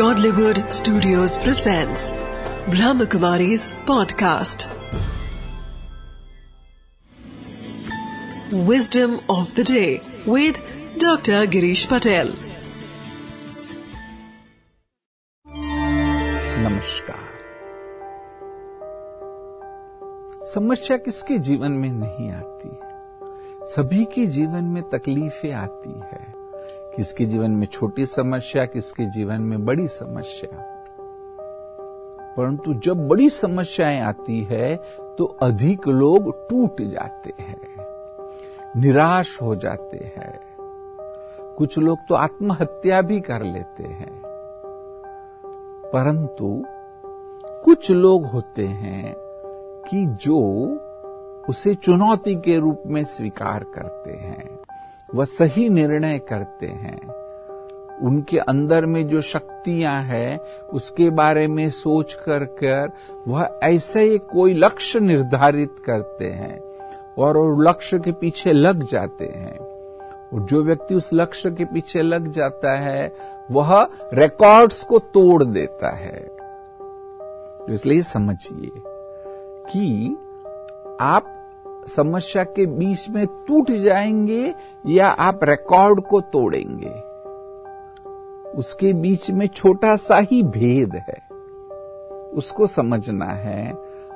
Godlywood Studios presents Brahmakumari's podcast. Wisdom of the day with Dr. Girish Patel. नमस्कार समस्या किसके जीवन में नहीं आती सभी के जीवन में तकलीफें आती है किसके जीवन में छोटी समस्या, किसके जीवन में बड़ी समस्या। परंतु जब बड़ी समस्याएँ आती है तो अधिक लोग टूट जाते हैं, निराश हो जाते हैं। कुछ लोग तो आत्महत्या भी कर लेते हैं। परंतु कुछ लोग होते हैं कि जो उसे चुनौती के रूप में स्वीकार करते हैं। वह सही निर्णय करते हैं। उनके अंदर में जो शक्तियाँ हैं, उसके बारे में सोच कर कर वह ऐसे ही कोई लक्ष्य निर्धारित करते हैं और लक्ष्य के पीछे लग जाते हैं। और जो व्यक्ति उस लक्ष्य के पीछे लग जाता है, वह रिकॉर्ड्स को तोड़ देता है। तो इसलिए समझिए कि आप समस्या के बीच में टूट जाएँगे या आप रिकॉर्ड को तोड़ेंगे। उसके बीच में छोटा सा ही भेद है। उसको समझना है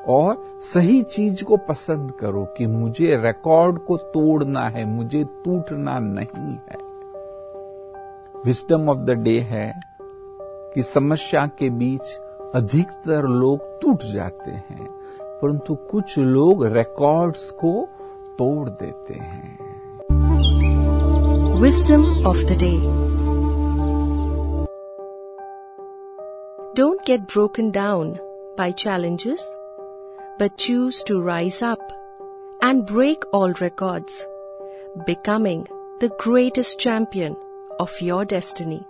और सही चीज़ को पसंद करो कि मुझे रिकॉर्ड को तोड़ना है, मुझे टूटना नहीं है। विस्डम ऑफ़ द डे है कि समस्या के बीच अधिकतर लोग टूट जाते हैं। परंतु कुछ लोग रिकॉर्ड्स को तोड़ देते हैं। Wisdom of the day don't get broken down by challenges but choose to rise up and break all records becoming the greatest champion of your destiny